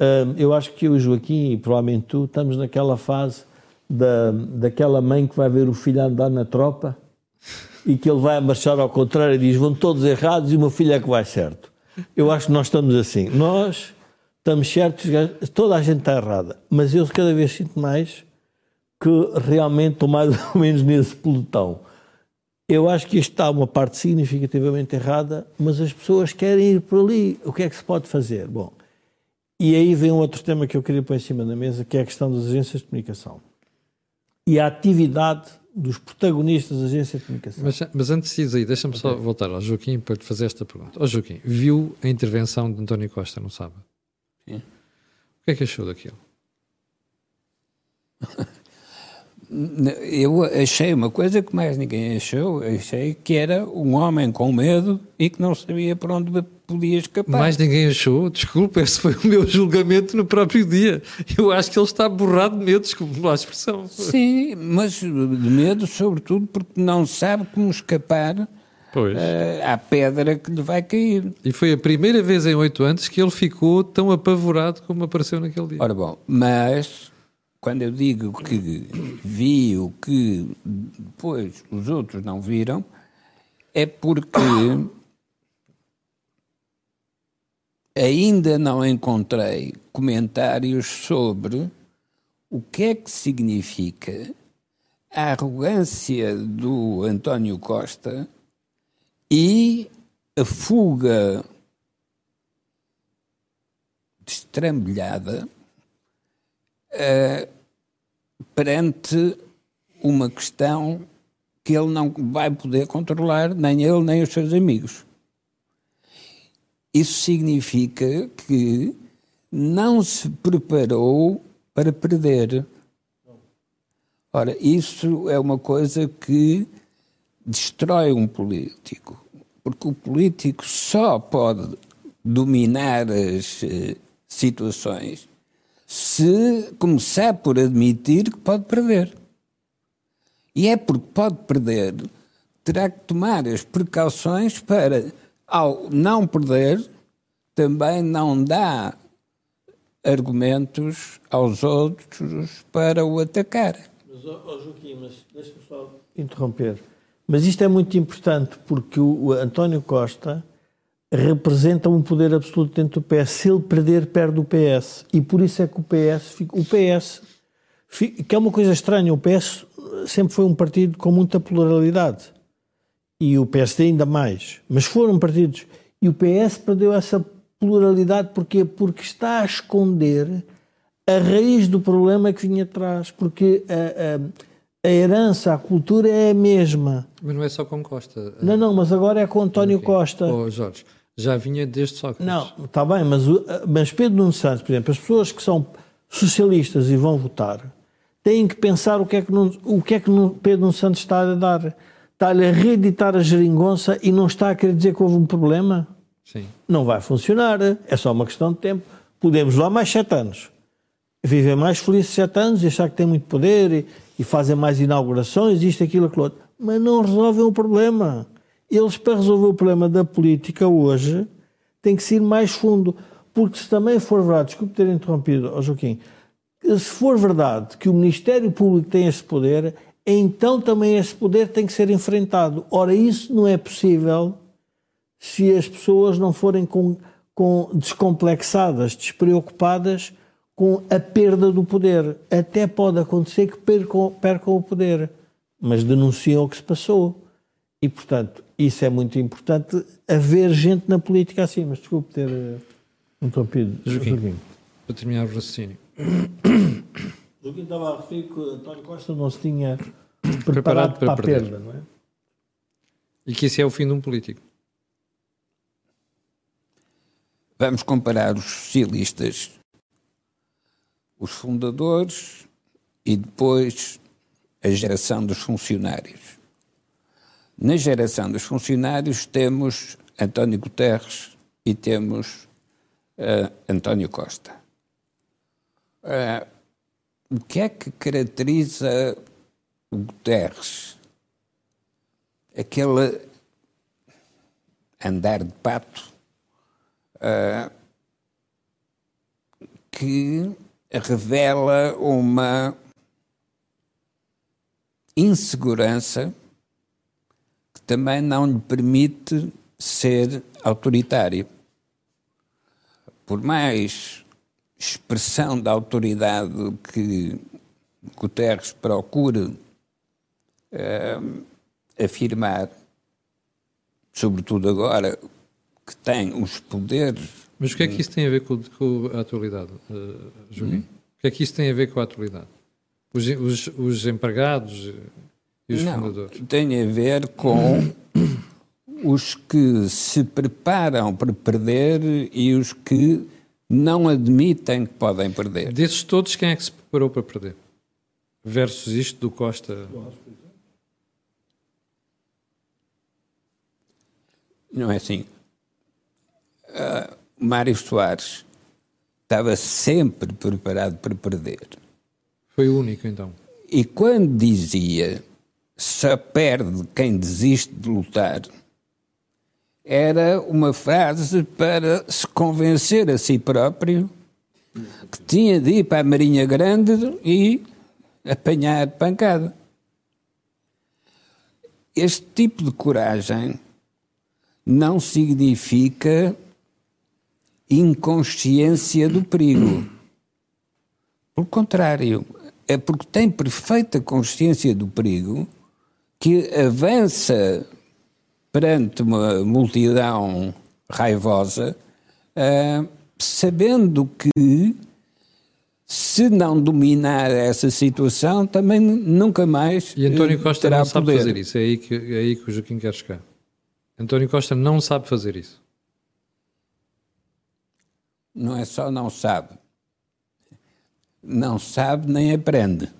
uh, eu acho que eu Joaquim, e provavelmente tu, estamos naquela fase da, daquela mãe que vai ver o filho andar na tropa e que ele vai marchar ao contrário e diz vão todos errados e o meu filho é que vai certo. Eu acho que nós estamos assim. Nós estamos certos, toda a gente está errada, mas eu cada vez sinto mais que realmente estou mais (laughs) ou menos nesse pelotão. Eu acho que isto está uma parte significativamente errada, mas as pessoas querem ir por ali. O que é que se pode fazer? Bom, e aí vem um outro tema que eu queria pôr em cima da mesa, que é a questão das agências de comunicação e a atividade dos protagonistas da agência de comunicação. Mas, mas antes de ir aí, deixa-me okay. só voltar ao Joaquim para te fazer esta pergunta. Ó oh, Joaquim, viu a intervenção de António Costa no sábado? Sim. O que é que achou daquilo? (laughs) Eu achei uma coisa que mais ninguém achou, achei que era um homem com medo e que não sabia por onde podia escapar. Mais ninguém achou, desculpa, esse foi o meu julgamento no próprio dia. Eu acho que ele está borrado de medo, desculpe a expressão. Sim, mas de medo sobretudo porque não sabe como escapar uh, à pedra que lhe vai cair. E foi a primeira vez em oito anos que ele ficou tão apavorado como apareceu naquele dia. Ora bom, mas quando eu digo que vi o que depois os outros não viram, é porque ainda não encontrei comentários sobre o que é que significa a arrogância do António Costa e a fuga destrambelhada uh, perante uma questão que ele não vai poder controlar, nem ele nem os seus amigos. Isso significa que não se preparou para perder. Ora, isso é uma coisa que destrói um político, porque o político só pode dominar as uh, situações se começar por admitir que pode perder. E é porque pode perder, terá que tomar as precauções para, ao não perder, também não dá argumentos aos outros para o atacar. Mas, oh, Joaquim, mas deixa-me só interromper. Mas isto é muito importante porque o, o António Costa representa um poder absoluto dentro do PS. Se ele perder, perde o PS. E por isso é que o PS fica. O PS, que é uma coisa estranha, o PS sempre foi um partido com muita pluralidade. E o PSD ainda mais. Mas foram partidos. E o PS perdeu essa pluralidade porquê? Porque está a esconder a raiz do problema que vinha atrás. Porque a, a, a herança, a cultura é a mesma. Mas não é só com Costa. Não, não, mas agora é com António Enfim. Costa. Oh, Jorge, já vinha desde Sócrates. Não, está bem, mas, mas Pedro Nuno Santos, por exemplo, as pessoas que são socialistas e vão votar, têm que pensar o que é que, o que, é que Pedro Nuno Santos está a dar. Está-lhe a reeditar a geringonça e não está a querer dizer que houve um problema? Sim. Não vai funcionar, é só uma questão de tempo. Podemos lá mais sete anos. Viver mais felizes sete anos e achar que tem muito poder e, e fazer mais inaugurações, isto, aquilo, aquilo outro. Mas não resolvem o problema eles, para resolver o problema da política hoje, têm que ser mais fundo. Porque se também for verdade, desculpe ter interrompido, oh Joaquim, se for verdade que o Ministério Público tem esse poder, então também esse poder tem que ser enfrentado. Ora, isso não é possível se as pessoas não forem com, com descomplexadas, despreocupadas com a perda do poder. Até pode acontecer que percam, percam o poder, mas denunciam o que se passou. E, portanto, isso é muito importante, haver gente na política assim. Mas desculpe ter interrompido. Joaquim, para terminar o raciocínio. Joaquim estava a referir que António Costa não se tinha preparado, preparado para, para, a perder. perda, não é? E que isso é o fim de um político. Vamos comparar os socialistas, os fundadores e depois a geração dos funcionários. Na geração dos funcionários temos António Guterres e temos uh, António Costa. Uh, o que é que caracteriza o Guterres? Aquele andar de pato uh, que revela uma insegurança também não lhe permite ser autoritário. Por mais expressão da autoridade que Guterres procure uh, afirmar, sobretudo agora que tem os poderes. Mas o que é que isso tem a ver com, com a atualidade, uh, Hum? O que é que isso tem a ver com a atualidade? Os, os, os empregados e os Não, fundadores? tem a ver com (coughs) os que se preparam para perder e os que não admitem que podem perder. Desses todos, quem é que se preparou para perder? Versus isto do Costa. Não é assim. Ah, Mário Soares estava sempre preparado para perder. Foi o único, então. E quando dizia só perde quem desiste de lutar, era uma frase para se convencer a si próprio que tinha de ir para a Marinha Grande e apanhar pancada. Este tipo de coragem não significa inconsciência do perigo. Pelo contrário, é porque tem perfeita consciência do perigo que avança perante uma multidão raivosa, uh, sabendo que se não dominar essa situação, também nunca mais. E António Costa terá não sabe poder. fazer isso. É aí, que, é aí que o Joaquim quer chegar. António Costa não sabe fazer isso. Não é só não sabe. Não sabe nem aprende.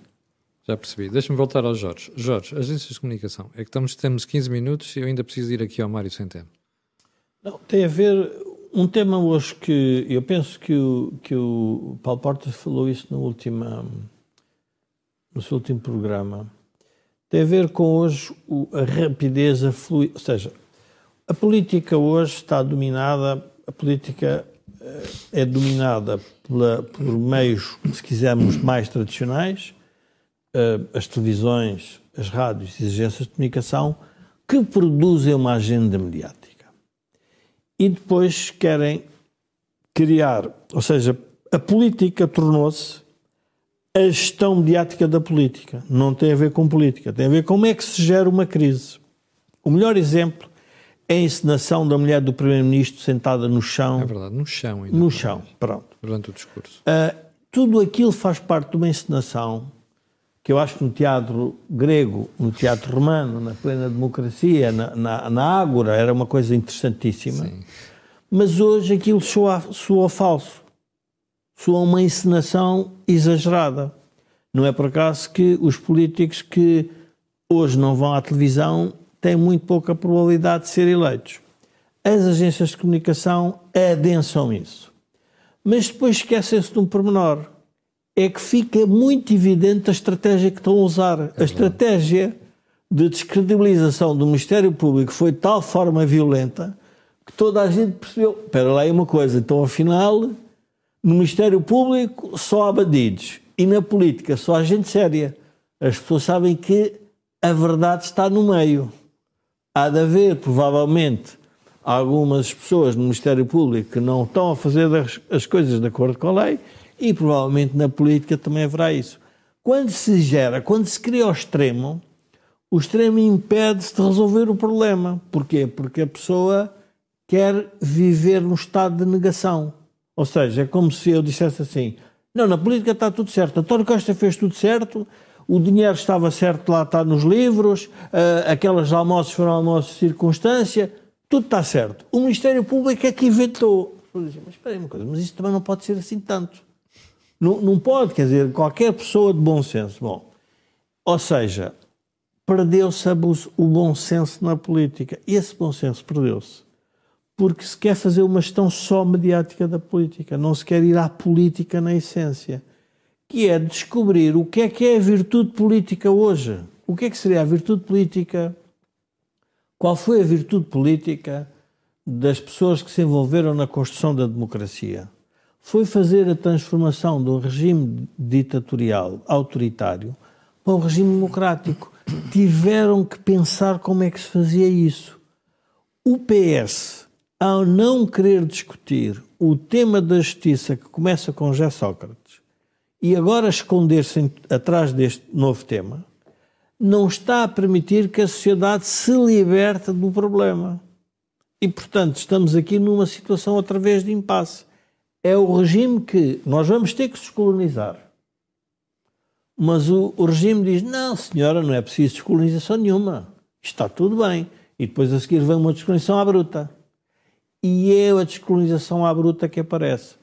Já percebi. Deixa-me voltar ao Jorge. Jorge, agências de comunicação. É que estamos, temos 15 minutos e eu ainda preciso ir aqui ao Mário Centeno. Não, tem a ver um tema hoje que eu penso que o, que o Paulo Portas falou isso no, última, no seu último programa. Tem a ver com hoje o, a rapidez, a fluidez. Ou seja, a política hoje está dominada, a política eh, é dominada pela, por meios, se quisermos, mais tradicionais, as televisões, as rádios e as agências de comunicação, que produzem uma agenda mediática. E depois querem criar, ou seja, a política tornou-se a gestão mediática da política. Não tem a ver com política, tem a ver com como é que se gera uma crise. O melhor exemplo é a encenação da mulher do Primeiro-Ministro sentada no chão. É verdade, no chão ainda. No chão, pronto. Durante o discurso. Uh, tudo aquilo faz parte de uma encenação que eu acho que no teatro grego, no teatro romano, na plena democracia, na, na, na Ágora, era uma coisa interessantíssima. Sim. Mas hoje aquilo soa, soa falso. Soa uma encenação exagerada. Não é por acaso que os políticos que hoje não vão à televisão têm muito pouca probabilidade de ser eleitos. As agências de comunicação adensam isso. Mas depois esquecem-se de um pormenor. É que fica muito evidente a estratégia que estão a usar. A estratégia de descredibilização do Ministério Público foi de tal forma violenta que toda a gente percebeu. Espera lá aí uma coisa, então afinal, no Ministério Público só há bandidos e na política só há gente séria. As pessoas sabem que a verdade está no meio. Há de haver, provavelmente, algumas pessoas no Ministério Público que não estão a fazer as coisas de acordo com a lei e provavelmente na política também haverá isso. Quando se gera, quando se cria o extremo, o extremo impede-se de resolver o problema. Porquê? Porque a pessoa quer viver num estado de negação. Ou seja, é como se eu dissesse assim: não, na política está tudo certo. António Costa fez tudo certo, o dinheiro estava certo lá, está nos livros, uh, aquelas almoços foram almoços de circunstância, tudo está certo. O Ministério Público é que inventou. Mas espera aí uma coisa, mas isso também não pode ser assim tanto. Não, não pode, quer dizer, qualquer pessoa de bom senso. Bom, ou seja, perdeu-se o bom senso na política. Esse bom senso perdeu-se porque se quer fazer uma gestão só mediática da política, não se quer ir à política na essência, que é descobrir o que é que é a virtude política hoje. O que é que seria a virtude política? Qual foi a virtude política das pessoas que se envolveram na construção da democracia? Foi fazer a transformação um regime ditatorial, autoritário, para um regime democrático. Tiveram que pensar como é que se fazia isso. O PS, ao não querer discutir o tema da justiça que começa com José Sócrates e agora esconder-se atrás deste novo tema, não está a permitir que a sociedade se liberte do problema. E, portanto, estamos aqui numa situação outra vez de impasse. É o regime que nós vamos ter que descolonizar. Mas o, o regime diz: não, senhora, não é preciso descolonização nenhuma. Está tudo bem. E depois a seguir vem uma descolonização à bruta. E é a descolonização à bruta que aparece.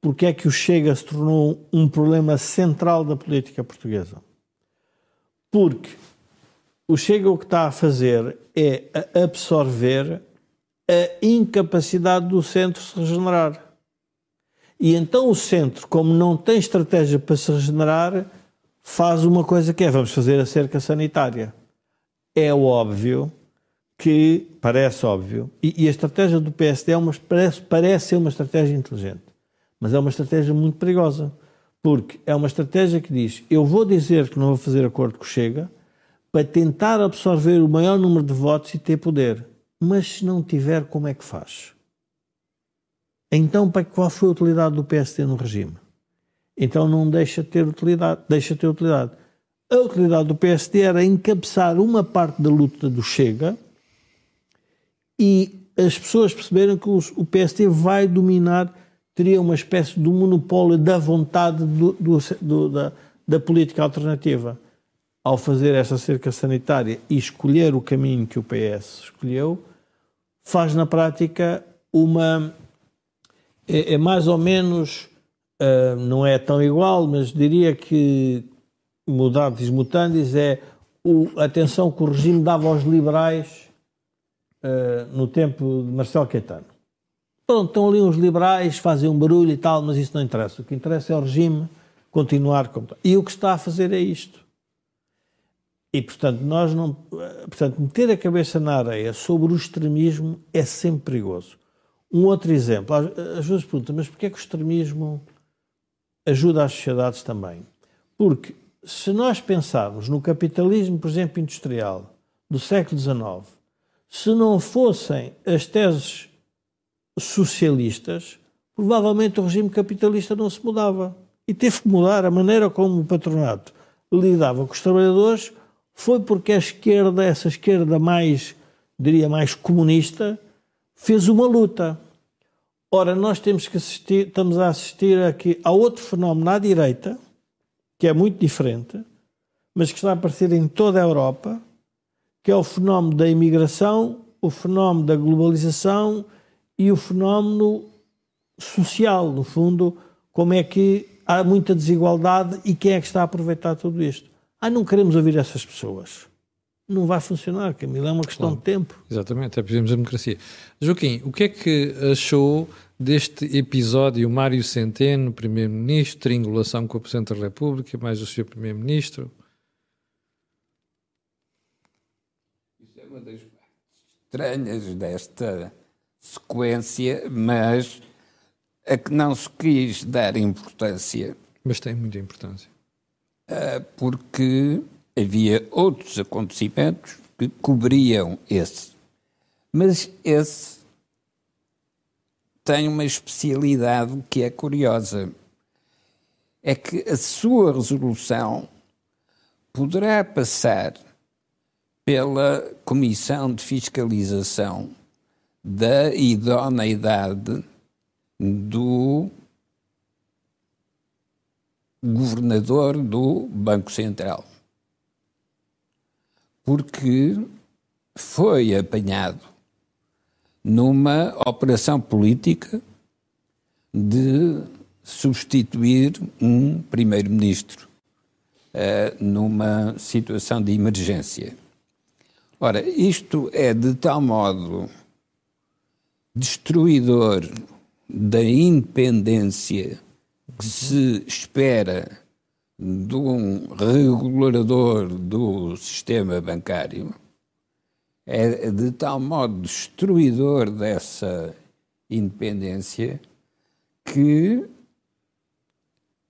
Porque é que o Chega se tornou um problema central da política portuguesa? Porque o Chega o que está a fazer é absorver a incapacidade do centro se regenerar. E então o centro, como não tem estratégia para se regenerar, faz uma coisa que é: vamos fazer a cerca sanitária. É óbvio que, parece óbvio, e, e a estratégia do PSD é uma, parece, parece ser uma estratégia inteligente, mas é uma estratégia muito perigosa, porque é uma estratégia que diz: eu vou dizer que não vou fazer acordo com o Chega para tentar absorver o maior número de votos e ter poder. Mas se não tiver, como é que faz? Então, qual foi a utilidade do PSD no regime? Então não deixa de ter utilidade, deixa de ter utilidade. A utilidade do PSD era encabeçar uma parte da luta do Chega e as pessoas perceberam que o PSD vai dominar, teria uma espécie de monopólio da vontade do, do, do, da, da política alternativa ao fazer esta cerca sanitária e escolher o caminho que o PS escolheu, faz na prática uma. É, é mais ou menos. Uh, não é tão igual, mas diria que mutatis mutandis é a atenção que o regime dava aos liberais uh, no tempo de Marcelo Caetano. Pronto, estão ali uns liberais, fazem um barulho e tal, mas isso não interessa. O que interessa é o regime continuar como E o que está a fazer é isto. E, portanto, nós não. Portanto, meter a cabeça na areia sobre o extremismo é sempre perigoso. Um outro exemplo, as pessoas perguntam, mas porquê é que o extremismo ajuda as sociedades também? Porque se nós pensarmos no capitalismo, por exemplo, industrial do século XIX, se não fossem as teses socialistas, provavelmente o regime capitalista não se mudava. E teve que mudar a maneira como o patronato lidava com os trabalhadores foi porque a esquerda, essa esquerda mais, diria, mais comunista, fez uma luta. Ora, nós temos que assistir, estamos a assistir aqui a outro fenómeno à direita, que é muito diferente, mas que está a aparecer em toda a Europa, que é o fenómeno da imigração, o fenómeno da globalização e o fenómeno social, no fundo, como é que há muita desigualdade e quem é que está a aproveitar tudo isto. Ah, não queremos ouvir essas pessoas. Não vai funcionar, Camila, é uma questão claro. de tempo. Exatamente, é preciso democracia. Joaquim, o que é que achou deste episódio Mário Centeno, Primeiro-Ministro, triangulação com o Presidente da República, mais o Sr. Primeiro-Ministro? Isso é uma das estranhas desta sequência, mas a que não se quis dar importância. Mas tem muita importância. Ah, porque havia outros acontecimentos que cobriam esse. Mas esse tem uma especialidade que é curiosa. É que a sua resolução poderá passar pela Comissão de Fiscalização da idoneidade do governador do Banco Central. Porque foi apanhado numa operação política de substituir um primeiro-ministro uh, numa situação de emergência. Ora, isto é de tal modo destruidor da independência que se espera de um regulador do sistema bancário é de tal modo destruidor dessa independência que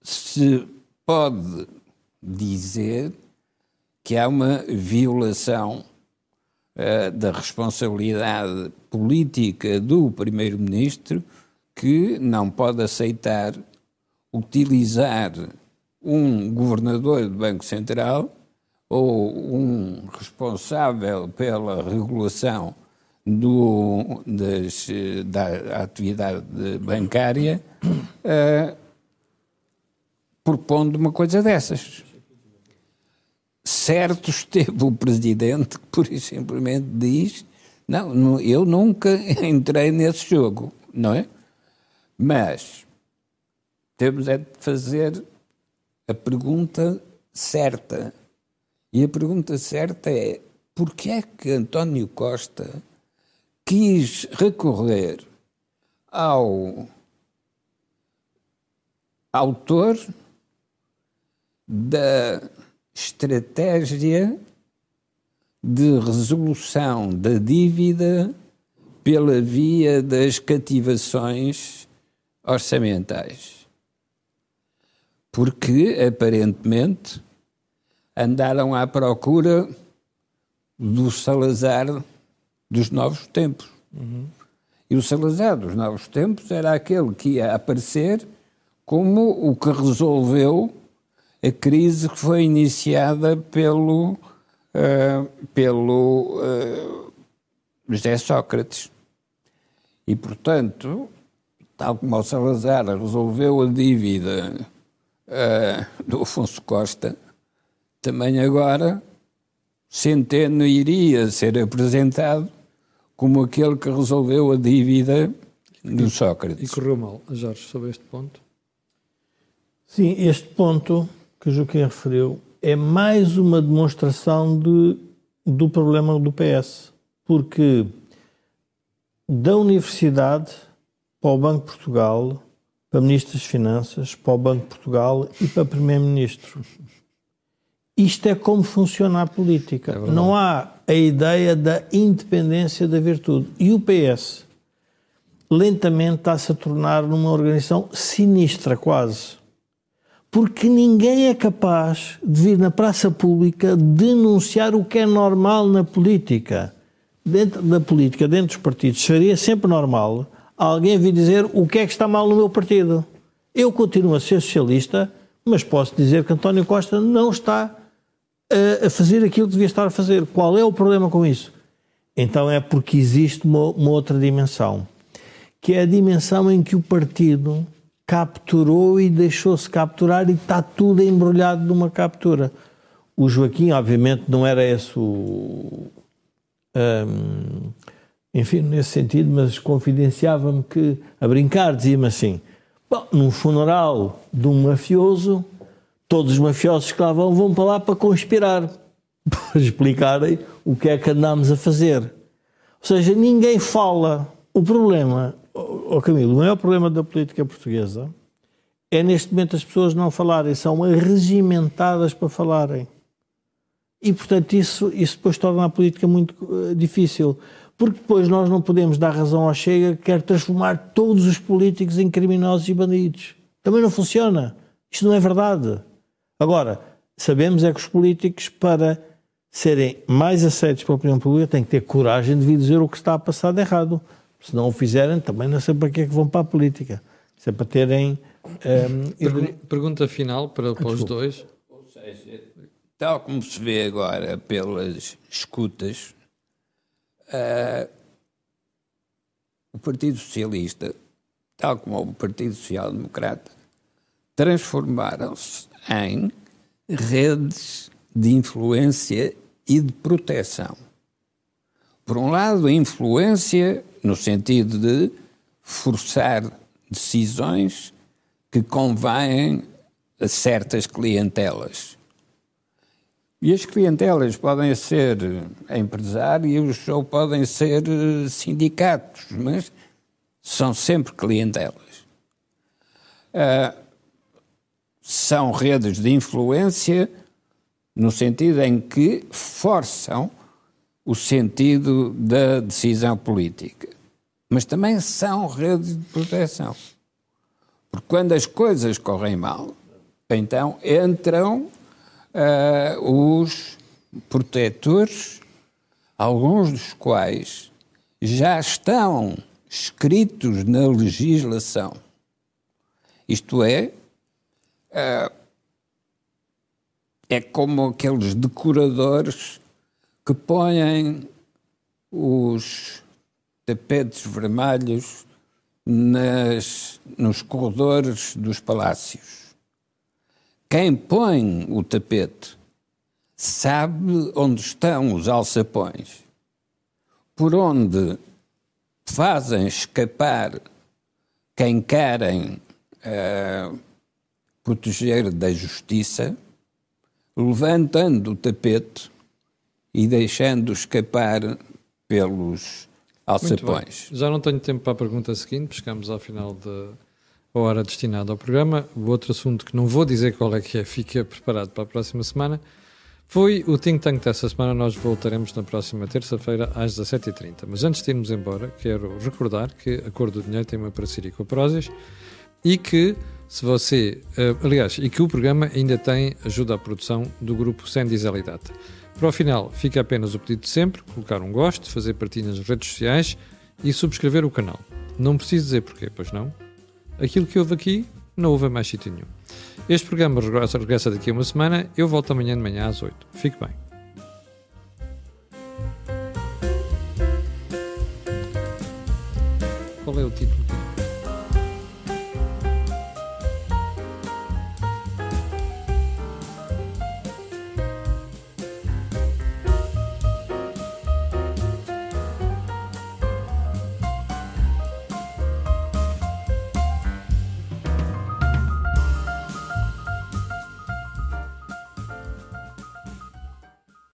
se pode dizer que há uma violação uh, da responsabilidade política do primeiro-ministro que não pode aceitar utilizar um governador do Banco Central ou um responsável pela regulação do, das, da atividade bancária uh, propondo uma coisa dessas. certo esteve o presidente que, por simplesmente, diz: não, eu nunca (laughs) entrei nesse jogo, não é? Mas temos é de fazer a pergunta certa. E a pergunta certa é: porquê é que António Costa quis recorrer ao autor da estratégia de resolução da dívida pela via das cativações orçamentais. Porque, aparentemente, andaram à procura do Salazar dos novos tempos. Uhum. E o Salazar dos novos tempos era aquele que ia aparecer como o que resolveu a crise que foi iniciada pelo, uh, pelo uh, José Sócrates. E, portanto, tal como o Salazar resolveu a dívida uh, do Afonso Costa, também agora Centeno iria ser apresentado como aquele que resolveu a dívida do Sócrates. E correu mal, Jorge, sobre este ponto? Sim, este ponto que o Joaquim referiu é mais uma demonstração de, do problema do PS. Porque da Universidade para o Banco de Portugal, para Ministro das Finanças, para o Banco de Portugal e para Primeiro-Ministro. Isto é como funciona a política. É Não há a ideia da independência da virtude. E o PS lentamente está-se a tornar numa organização sinistra, quase porque ninguém é capaz de vir na praça pública denunciar o que é normal na política. Dentro da política, dentro dos partidos, seria sempre normal alguém vir dizer o que é que está mal no meu partido. Eu continuo a ser socialista, mas posso dizer que António Costa não está a, fazer aquilo que devia estar a fazer. Qual é o problema com isso? Então é porque existe uma, uma outra dimensão, que é a dimensão em que o partido capturou e deixou-se capturar e está tudo embrulhado numa captura. O Joaquim, obviamente, não era esse o. Um, enfim, nesse sentido, mas confidenciava-me que, a brincar, dizia-me assim: bom, num funeral de um mafioso, todos os mafiosos que lá vão vão para lá para conspirar, (laughs) para explicarem o que é que andámos a fazer. Ou seja, ninguém fala. O problema oh, Camilo, o maior problema da política portuguesa é neste momento as pessoas não falarem, são regimentadas para falarem. E, portanto, isso, isso depois torna a política muito uh, difícil. Porque depois nós não podemos dar razão ao Chega que quer transformar todos os políticos em criminosos e bandidos. Também não funciona. Isto não é verdade. Agora, sabemos é que os políticos, para serem mais aceitos pela opinião pública, têm que ter coragem de vir dizer o que está a passar de errado. Se não o fizerem, também não sei para que é que vão para a política. Se é para terem. Um, Pergunta final para, para os dois. Ou seja, tal como se vê agora pelas escutas, uh, o Partido Socialista, tal como o Partido Social Democrata, transformaram-se em redes de influência e de proteção. Por um lado, a influência no sentido de forçar decisões que convêm a certas clientelas. E as clientelas podem ser empresários ou podem ser sindicatos, mas são sempre clientelas. Uh, são redes de influência no sentido em que forçam o sentido da decisão política. Mas também são redes de proteção. Porque quando as coisas correm mal, então entram uh, os protetores, alguns dos quais já estão escritos na legislação. Isto é, uh, é como aqueles decoradores que põem os tapetes vermelhos nas, nos corredores dos palácios. Quem põe o tapete sabe onde estão os alçapões, por onde fazem escapar quem querem uh, proteger da justiça, levantando o tapete e deixando escapar pelos alçapões. Já não tenho tempo para a pergunta seguinte, chegamos ao final da hora destinada ao programa. O outro assunto que não vou dizer qual é que é, fica preparado para a próxima semana. Foi o Think Tank dessa semana, nós voltaremos na próxima terça-feira às 17h30. Mas antes de irmos embora, quero recordar que a Cor do Dinheiro tem uma parceria com a Prozis e que, se você. Uh, aliás, e que o programa ainda tem ajuda à produção do grupo Sandy Data. Para o final, fica apenas o pedido de sempre: colocar um gosto, fazer partilhas nas redes sociais e subscrever o canal. Não preciso dizer porquê, pois não? Aquilo que houve aqui, não houve mais sítio nenhum. Este programa regressa, daqui a uma semana. Eu volto amanhã de manhã às 8. Fique bem. Qual é o título?